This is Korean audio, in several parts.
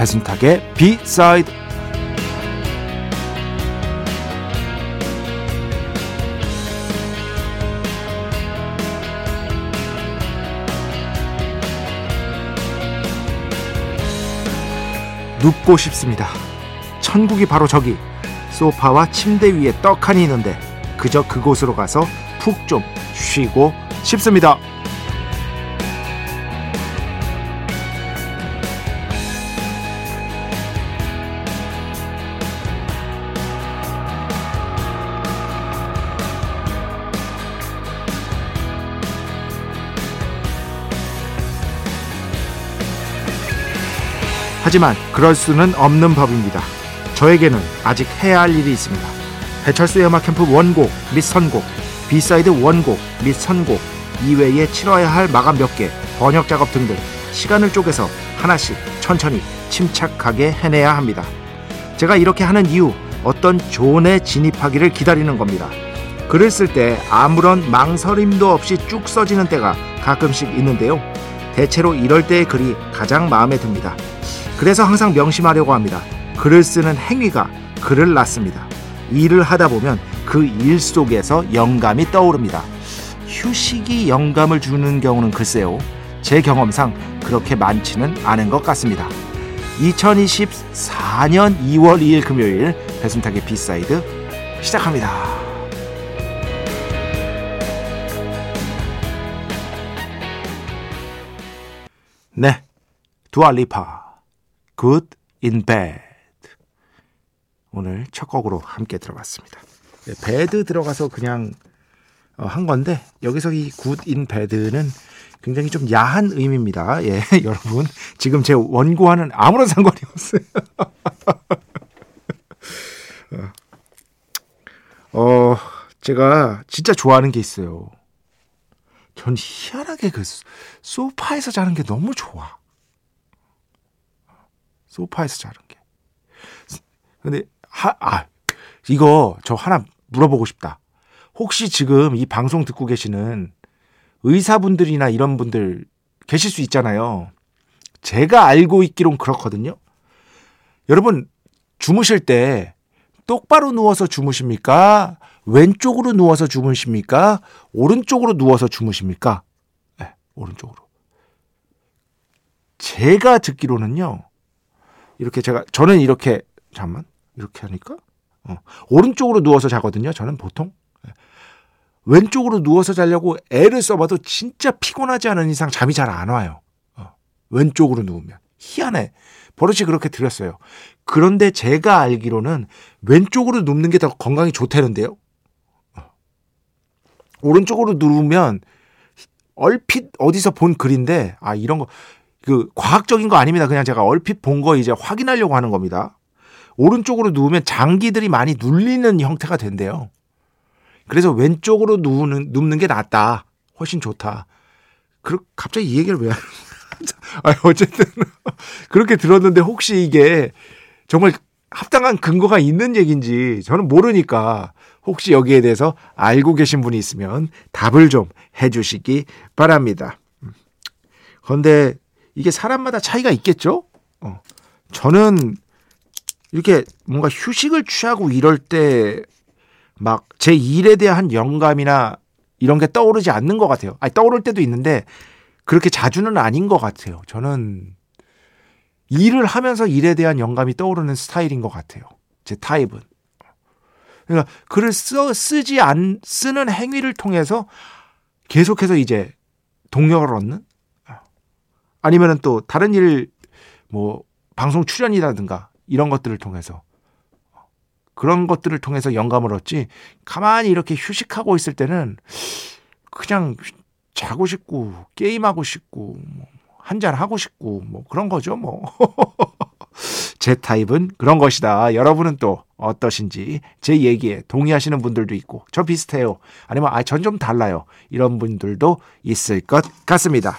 배순탁의 비사이드 눕고 싶습니다. 천국이 바로 저기 소파와 침대 위에 떡하니 있는데 그저 그곳으로 가서 푹 좀 쉬고 싶습니다. 하지만 그럴 수는 없는 법입니다. 저에게는 아직 해야 할 일이 있습니다. 배철수의 음악 캠프 원고 및 선곡, B side 원고 및 선곡 이외에 치러야 할 마감 몇 개, 번역 작업 등등 시간을 쪼개서 하나씩 천천히 침착하게 해내야 합니다. 제가 이렇게 하는 이유 어떤 zone에 진입하기를 기다리는 겁니다. 글을 쓸 때 아무런 망설임도 없이 쭉 써지는 때가 가끔씩 있는데요. 대체로 이럴 때의 글이 가장 마음에 듭니다. 그래서 항상 명심하려고 합니다. 글을 쓰는 행위가 글을 낳습니다. 일을 하다 보면 그 일 속에서 영감이 떠오릅니다. 휴식이 영감을 주는 경우는 글쎄요. 제 경험상 그렇게 많지는 않은 것 같습니다. 2024년 2월 2일 금요일 배순탁의 B side 시작합니다. 네. 두알리파. Good in Bed. 오늘 첫 곡으로 함께 들어봤습니다. 네, bed 들어가서 그냥 어, 한 건데 여기서 이 good in bed는 굉장히 좀 야한 의미입니다. 예, 여러분 지금 제 원고와는 아무런 상관이 없어요. 어, 제가 진짜 좋아하는 게 있어요. 전 희한하게 그 소파에서 자는 게 너무 좋아. 소파에서 자는 게. 근데 하, 아, 이거 저 하나 물어보고 싶다. 혹시 지금 이 방송 듣고 계시는 의사분들이나 이런 분들 계실 수 있잖아요. 제가 알고 있기론 그렇거든요. 여러분, 주무실 때 똑바로 누워서 주무십니까? 왼쪽으로 누워서 주무십니까? 오른쪽으로 누워서 주무십니까? 네, 오른쪽으로. 제가 듣기로는요. 이렇게 제가 저는 이렇게 잠만 이렇게 하니까 어, 오른쪽으로 누워서 자거든요. 저는 보통 네. 왼쪽으로 누워서 자려고 애를 써봐도 진짜 피곤하지 않은 이상 잠이 잘 안 와요. 어, 왼쪽으로 누우면 희한해. 버릇이 그렇게 들였어요. 그런데 제가 알기로는 왼쪽으로 눕는 게 더 건강이 좋다는데요. 어. 오른쪽으로 누우면 얼핏 어디서 본 글인데 아 이런 거 그 과학적인 거 아닙니다. 그냥 제가 얼핏 본 거 이제 확인하려고 하는 겁니다. 오른쪽으로 누우면 장기들이 많이 눌리는 형태가 된대요. 그래서 왼쪽으로 누우는 눕는 게 낫다. 훨씬 좋다. 그 갑자기 이 얘기를 왜 하는 아 어쨌든 그렇게 들었는데 혹시 이게 정말 합당한 근거가 있는 얘기인지 저는 모르니까 혹시 여기에 대해서 알고 계신 분이 있으면 답을 좀 해주시기 바랍니다. 그런데 이게 사람마다 차이가 있겠죠? 어. 저는 이렇게 뭔가 휴식을 취하고 이럴 때 막 제 일에 대한 영감이나 이런 게 떠오르지 않는 것 같아요. 아니, 떠오를 때도 있는데 그렇게 자주는 아닌 것 같아요. 저는 일을 하면서 일에 대한 영감이 떠오르는 스타일인 것 같아요. 제 타입은. 그러니까 글을 써, 쓰지 않, 쓰는 행위를 통해서 계속해서 이제 동력을 얻는? 아니면은 또 다른 일, 뭐, 방송 출연이라든가 이런 것들을 통해서 그런 것들을 통해서 영감을 얻지 가만히 이렇게 휴식하고 있을 때는 그냥 자고 싶고 게임하고 싶고 뭐 한잔 하고 싶고 뭐 그런 거죠 뭐. 제 타입은 그런 것이다. 여러분은 또 어떠신지 제 얘기에 동의하시는 분들도 있고 저 비슷해요. 아니면 아 전 좀 달라요. 이런 분들도 있을 것 같습니다.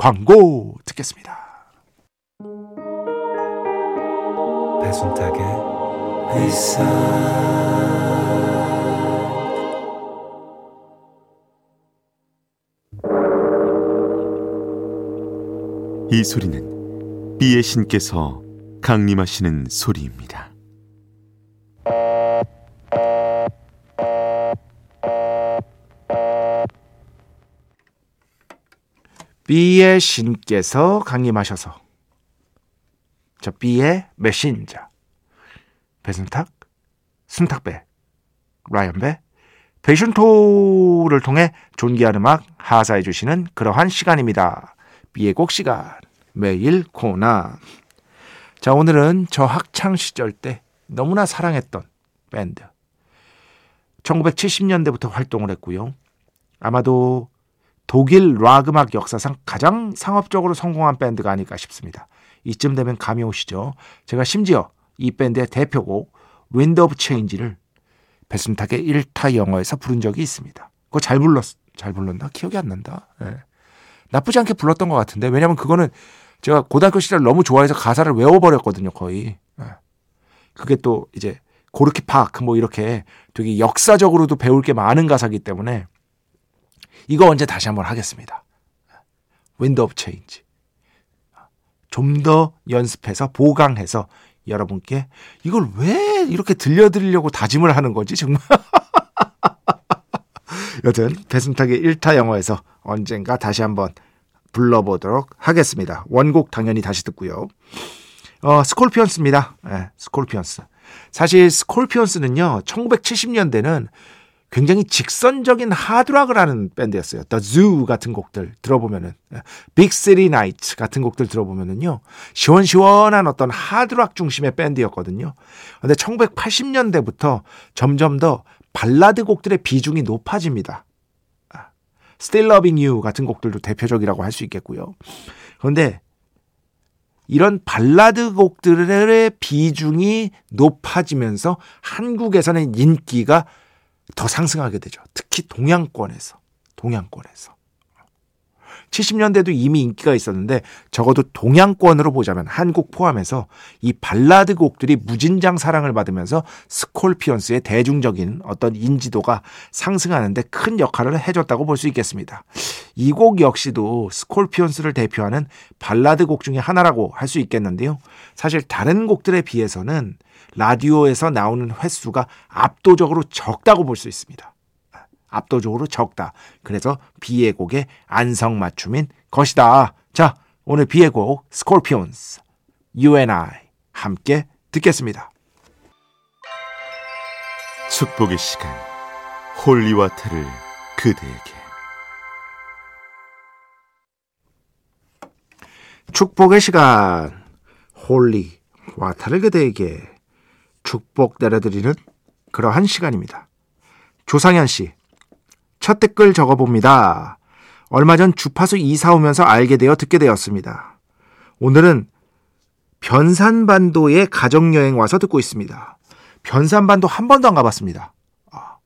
광고 듣겠습니다. 배순탁의 회사 이 소리는 비의 신께서 강림하시는 소리입니다. 비의 신께서 강림하셔서. 저 비의 메신저. 배순탁, 순탁배, 라이언배, 배순토를 통해 존귀한 음악 하사해 주시는 그러한 시간입니다. 비의 곡 시간 매일 코나 자 오늘은 저 학창 시절 때 너무나 사랑했던 밴드. 1970년대부터 활동을 했고요. 아마도 독일 락 음악 역사상 가장 상업적으로 성공한 밴드가 아닐까 싶습니다. 이쯤 되면 감이 오시죠? 제가 심지어 이 밴드의 대표곡 Wind of Change를 배순탁의 1타 영어에서 부른 적이 있습니다. 그거 잘 불렀 잘 불렀나? 기억이 안 난다. 네. 나쁘지 않게 불렀던 것 같은데 왜냐면 그거는 제가 고등학교 시절 너무 좋아해서 가사를 외워버렸거든요 거의. 예. 그게 또 이제 Gorky Park 뭐 이렇게 되게 역사적으로도 배울 게 많은 가사기 때문에 이거 언제 다시 한번 하겠습니다 Wind of Change 좀 더 연습해서 보강해서 여러분께 이걸 왜 이렇게 들려드리려고 다짐을 하는 거지 정말 여튼 배순탁의 1타 영어에서 언젠가 다시 한번 불러보도록 하겠습니다. 원곡 당연히 다시 듣고요. 어, 스콜피언스입니다. 네, 스콜피언스. 사실 스콜피언스는요, 1970년대는 굉장히 직선적인 하드락을 하는 밴드였어요. The Zoo 같은 곡들 들어보면은, Big City Night 같은 곡들 들어보면은요, 시원시원한 어떤 하드락 중심의 밴드였거든요. 근데 1980년대부터 점점 더 발라드 곡들의 비중이 높아집니다. Still Loving You 같은 곡들도 대표적이라고 할 수 있겠고요. 그런데 이런 발라드 곡들의 비중이 높아지면서 한국에서는 인기가 더 상승하게 되죠. 특히 동양권에서. 동양권에서. 70년대도 이미 인기가 있었는데 적어도 동양권으로 보자면 한국 포함해서 이 발라드 곡들이 무진장 사랑을 받으면서 스콜피언스의 대중적인 어떤 인지도가 상승하는데 큰 역할을 해줬다고 볼 수 있겠습니다. 이 곡 역시도 스콜피언스를 대표하는 발라드 곡 중에 하나라고 할 수 있겠는데요. 사실 다른 곡들에 비해서는 라디오에서 나오는 횟수가 압도적으로 적다고 볼 수 있습니다. 압도적으로 적다. 그래서 B의 곡의 안성맞춤인 것이다. 자, 오늘 B의 곡 스콜피언스 You and I 함께 듣겠습니다. 축복의 시간 holy water를 그대에게 축복의 시간 holy water를 그대에게 축복 내려드리는 그러한 시간입니다. 조상현 씨 첫 댓글 적어봅니다. 얼마 전 주파수 이사 오면서 알게 되어 듣게 되었습니다. 오늘은 변산반도에 가정여행 와서 듣고 있습니다. 변산반도 한 번도 안 가봤습니다. 아,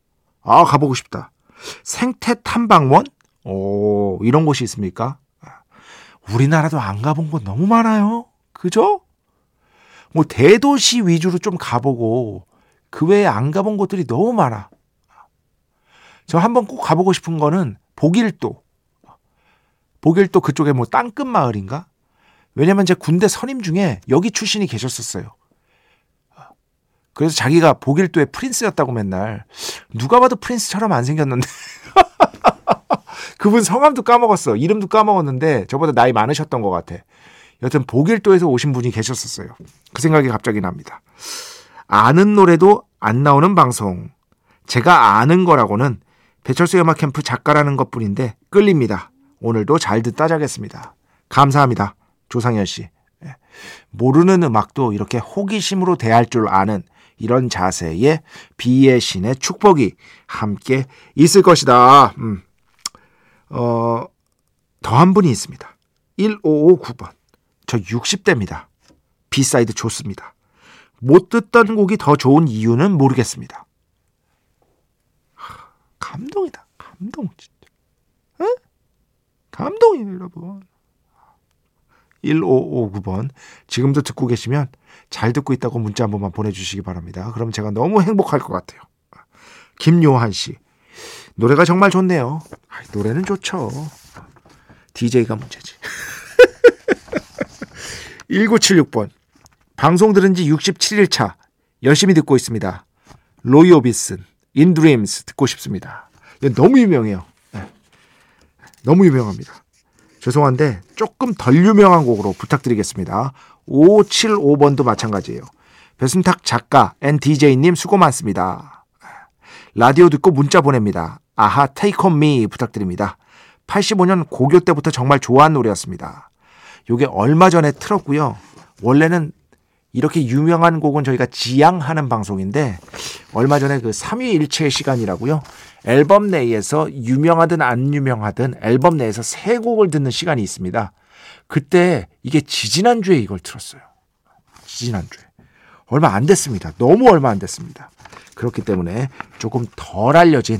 아 가보고 싶다. 생태 탐방원? 오, 이런 곳이 있습니까? 우리나라도 안 가본 곳 너무 많아요. 그죠? 뭐 대도시 위주로 좀 가보고 그 외에 안 가본 곳들이 너무 많아. 저 한번 꼭 가보고 싶은 거는 복일도. 복일도 그쪽에 뭐 땅끝 마을인가? 왜냐면 제 군대 선임 중에 여기 출신이 계셨었어요. 그래서 자기가 복일도의 프린스였다고 맨날 누가 봐도 프린스처럼 안 생겼는데 그분 성함도 까먹었어. 이름도 까먹었는데 저보다 나이 많으셨던 것 같아. 여튼 복일도에서 오신 분이 계셨었어요. 그 생각이 갑자기 납니다. 아는 노래도 안 나오는 방송. 제가 아는 거라고는 배철수 음악 캠프 작가라는 것 뿐인데 끌립니다. 오늘도 잘 듣다 자겠습니다. 감사합니다. 조상현 씨. 예. 모르는 음악도 이렇게 호기심으로 대할 줄 아는 이런 자세에 비의 신의 축복이 함께 있을 것이다. 음. 어, 더 한 분이 있습니다. 1559번. 저 60대입니다. B side 좋습니다. 못 듣던 곡이 더 좋은 이유는 모르겠습니다. 감동이다. 감동 진짜. 에? 감동이에요, 여러분. 1559번. 지금도 듣고 계시면 잘 듣고 있다고 문자 한 번만 보내주시기 바랍니다. 그럼 제가 너무 행복할 것 같아요. 김요한 씨. 노래가 정말 좋네요. 아, 노래는 좋죠. DJ가 문제지. 1976번. 방송 들은 지 67일 차. 열심히 듣고 있습니다. 로이 오비슨, 인드림스 듣고 싶습니다. 너무 유명해요. 네. 너무 유명합니다. 죄송한데 조금 덜 유명한 곡으로 부탁드리겠습니다. 575번도 마찬가지예요. 배순탁 작가 and DJ님 수고 많습니다. 라디오 듣고 문자 보냅니다. 아하 Take On Me 부탁드립니다. 85년 고교 때부터 정말 좋아하는 노래였습니다. 요게 얼마 전에 틀었고요. 원래는 이렇게 유명한 곡은 저희가 지양하는 방송인데 얼마 전에 그 3위 일체의 시간이라고요. 앨범 내에서 유명하든 안 유명하든 앨범 내에서 세 곡을 듣는 시간이 있습니다. 그때 이게 지지난주에 이걸 틀었어요. 지지난주에. 얼마 안 됐습니다. 너무 얼마 안 됐습니다. 그렇기 때문에 조금 덜 알려진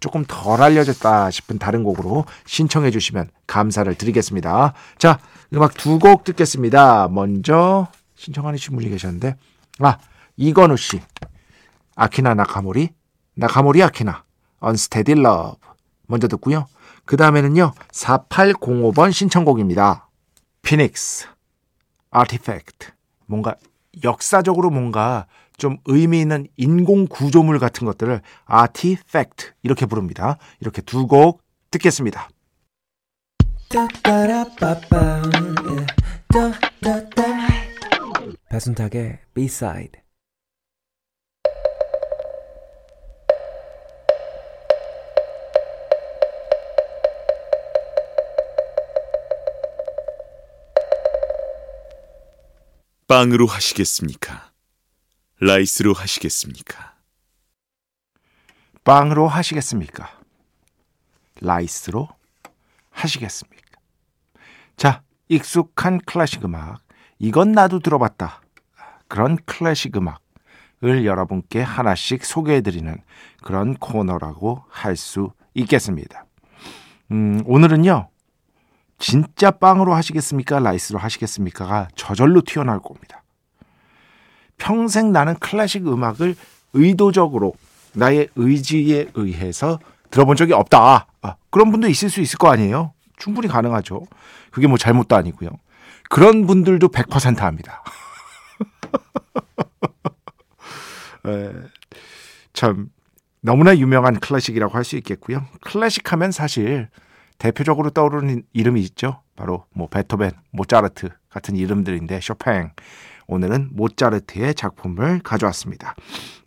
조금 덜 알려졌다 싶은 다른 곡으로 신청해 주시면 감사를 드리겠습니다. 자, 음악 두 곡 듣겠습니다. 먼저 신청하신 분이 계셨는데 아, 이건우 씨. 아키나 나카모리, 나카모리 아키나, Unsteady Love 먼저 듣고요. 그 다음에는요. 4805번 신청곡입니다. 피닉스, 아티팩트. 뭔가 역사적으로 뭔가 좀 의미 있는 인공 구조물 같은 것들을 아티팩트 이렇게 부릅니다. 이렇게 두 곡 듣겠습니다. 배순탁의 B-side 빵으로 하시겠습니까? rice로 하시겠습니까? 빵으로 하시겠습니까? rice로 하시겠습니까? 자, 익숙한 클래식 음악. 이건 나도 들어봤다. 그런 클래식 음악을 여러분께 하나씩 소개해드리는 그런 코너라고 할 수 있겠습니다. 음, 오늘은요, 진짜 빵으로 하시겠습니까? 라이스로 하시겠습니까?가 저절로 튀어나올 겁니다. 평생 나는 클래식 음악을 의도적으로 나의 의지에 의해서 들어본 적이 없다. 아, 그런 분도 있을 수 있을 거 아니에요? 충분히 가능하죠. 그게 뭐 잘못도 아니고요. 그런 분들도 100% 합니다. 에, 참 너무나 유명한 클래식이라고 할 수 있겠고요. 클래식 하면 사실 대표적으로 떠오르는 이름이 있죠. 바로 뭐 베토벤, 모차르트 같은 이름들인데 쇼팽. 오늘은 모차르트의 작품을 가져왔습니다.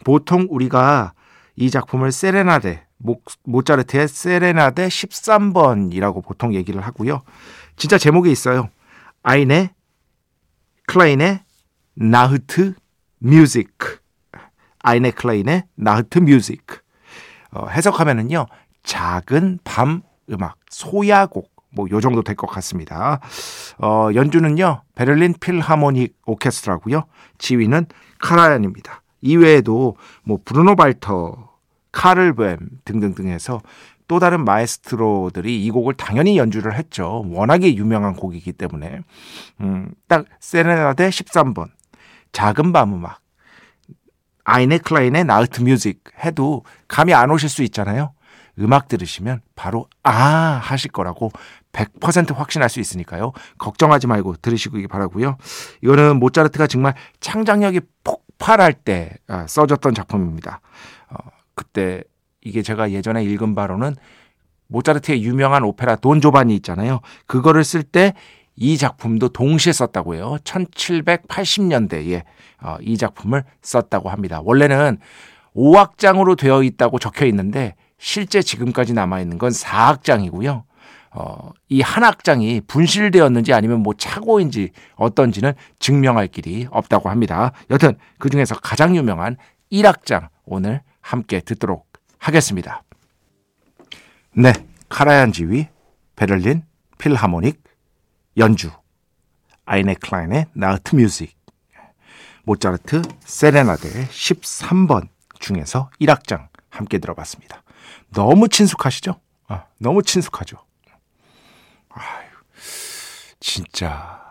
보통 우리가 이 작품을 세레나데 모, 모차르트의 세레나데 13번이라고 보통 얘기를 하고요. 진짜 제목이 있어요. Eine kleine Nachtmusik. Eine kleine Nachtmusik. 어, 해석하면은요. 작은 밤 음악, 소야곡 뭐 요 정도 될 것 같습니다. 어, 연주는요. 베를린 필하모닉 오케스트라고요. 지휘는 카라얀입니다. 이외에도 뭐 브루노 발터, 카를 뱀 등등등 해서 또 다른 마에스트로들이 이 곡을 당연히 연주를 했죠. 워낙에 유명한 곡이기 때문에. 음, 딱 세레나데 13번. 작은 밤 음악. 아이네 클라인의 나우트 뮤직 해도 감이 안 오실 수 있잖아요. 음악 들으시면 바로 아 하실 거라고 100% 확신할 수 있으니까요. 걱정하지 말고 들으시기 바라고요. 이거는 모차르트가 정말 창작력이 폭발할 때 아, 써졌던 작품입니다. 어, 그때 이게 제가 예전에 읽은 바로는 모차르트의 유명한 오페라 돈 조반니 있잖아요. 그거를 쓸 때 이 작품도 동시에 썼다고 해요. 1780년대에 어, 이 작품을 썼다고 합니다. 원래는 5악장으로 되어 있다고 적혀 있는데 실제 지금까지 남아 있는 건 4악장이고요. 어, 이 한 악장이 분실되었는지 아니면 뭐 착오인지 어떤지는 증명할 길이 없다고 합니다. 여튼 그 중에서 가장 유명한 1악장 오늘 함께 듣도록 하겠습니다. 네, 카라얀 지휘, 베를린 필하모닉 연주, 아이네 클라인의 나우트 뮤직, 모차르트 세레나데 13번 중에서 1악장 함께 들어봤습니다. 너무 친숙하시죠? 아, 너무 친숙하죠. 아유, 진짜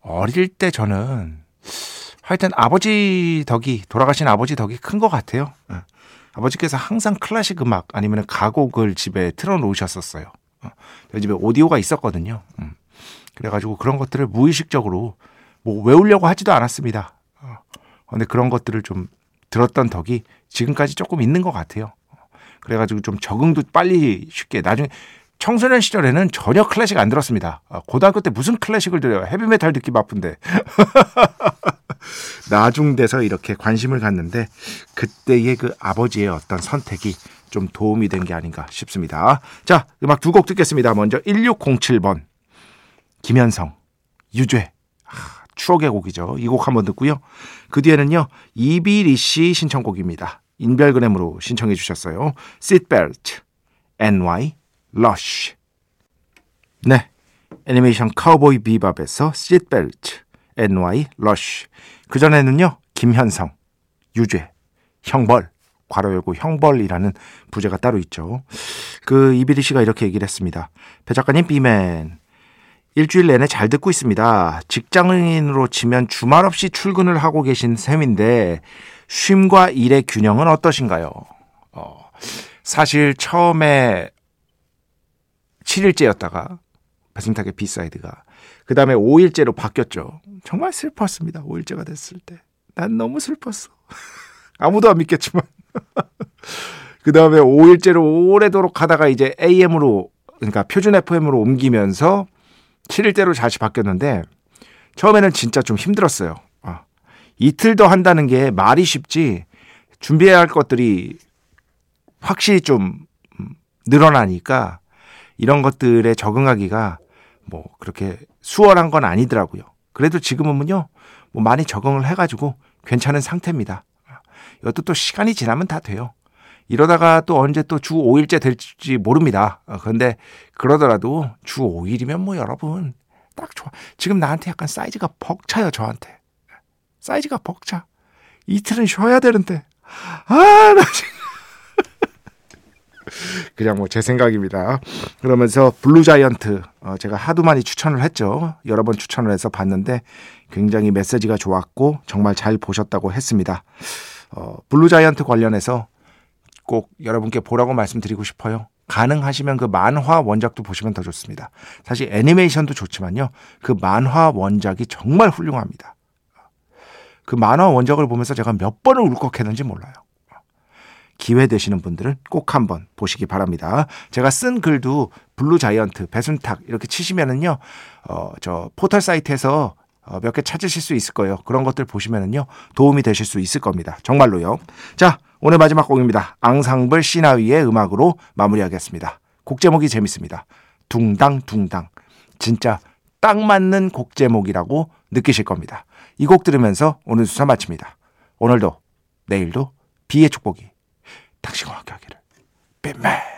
어릴 때 저는 하여튼 아버지 덕이 돌아가신 아버지 덕이 큰 것 같아요. 어. 아버지께서 항상 클래식 음악 아니면 가곡을 집에 틀어놓으셨었어요. 어. 저희 집에 오디오가 있었거든요. 음. 그래가지고 그런 것들을 무의식적으로 뭐 외우려고 하지도 않았습니다. 어. 근데 그런 것들을 좀 들었던 덕이 지금까지 조금 있는 것 같아요. 그래가지고 좀 적응도 빨리 쉽게 나중에 청소년 시절에는 전혀 클래식 안 들었습니다. 고등학교 때 무슨 클래식을 들어요? 헤비메탈 듣기 바쁜데. 나중 돼서 이렇게 관심을 갖는데 그때의 그 아버지의 어떤 선택이 좀 도움이 된 게 아닌가 싶습니다. 자, 음악 두 곡 듣겠습니다. 먼저 1607번 김현성 유죄 아, 추억의 곡이죠. 이 곡 한번 듣고요. 그 뒤에는요 이비리 씨 신청곡입니다. 인별그램으로 신청해 주셨어요. Seatbelts NY Rush 네 애니메이션 카우보이 비밥에서 Seatbelts NY Rush. 그전에는요, 김현성, 유죄, 형벌, 괄호 열고 형벌이라는 부제가 따로 있죠. 그 이비리 씨가 이렇게 얘기를 했습니다. 배 작가님 비맨. 일주일 내내 잘 듣고 있습니다. 직장인으로 치면 주말 없이 출근을 하고 계신 셈인데 쉼과 일의 균형은 어떠신가요? 어, 사실 처음에 7일째였다가 배순탁의 B side가 그 다음에 5일째로 바뀌었죠. 정말 슬펐습니다. 5일째가 됐을 때. 난 너무 슬펐어. 아무도 안 믿겠지만. 그 다음에 5일째로 오래도록 하다가 이제 AM으로, 그러니까 표준 FM으로 옮기면서 7일째로 다시 바뀌었는데, 처음에는 진짜 좀 힘들었어요. 아, 이틀 더 한다는 게 말이 쉽지, 준비해야 할 것들이 확실히 좀 음, 늘어나니까, 이런 것들에 적응하기가 뭐 그렇게 수월한 건 아니더라고요. 그래도 지금은요, 뭐 많이 적응을 해가지고 괜찮은 상태입니다. 이것도 또 시간이 지나면 다 돼요. 이러다가 또 언제 또 주 5일째 될지 모릅니다. 그런데 그러더라도 주 5일이면 뭐 여러분 딱 좋아. 지금 나한테 약간 사이즈가 벅차요, 저한테. 사이즈가 벅차. 이틀은 쉬어야 되는데. 아, 나 지금. 그냥 뭐 제 생각입니다. 그러면서 Blue Giant 어, 제가 하도 많이 추천을 했죠. 여러 번 추천을 해서 봤는데 굉장히 메시지가 좋았고 정말 잘 보셨다고 했습니다. 어, Blue Giant 관련해서 꼭 여러분께 보라고 말씀드리고 싶어요. 가능하시면 그 만화 원작도 보시면 더 좋습니다. 사실 애니메이션도 좋지만요. 그 만화 원작이 정말 훌륭합니다. 그 만화 원작을 보면서 제가 몇 번을 울컥했는지 몰라요. 기회 되시는 분들은 꼭 한번 보시기 바랍니다. 제가 쓴 글도 블루 자이언트, 배순탁 이렇게 치시면은요, 어, 저 포털 사이트에서 어, 몇 개 찾으실 수 있을 거예요. 그런 것들 보시면은요, 도움이 되실 수 있을 겁니다. 정말로요. 자, 오늘 마지막 곡입니다. 앙상블 시나위의 음악으로 마무리하겠습니다. 곡 제목이 재밌습니다. 둥당둥당. 진짜 딱 맞는 곡 제목이라고 느끼실 겁니다. 이 곡 들으면서 오늘 수사 마칩니다. 오늘도, 내일도 비의 축복이 당신과 함께 하기를. 빈맨.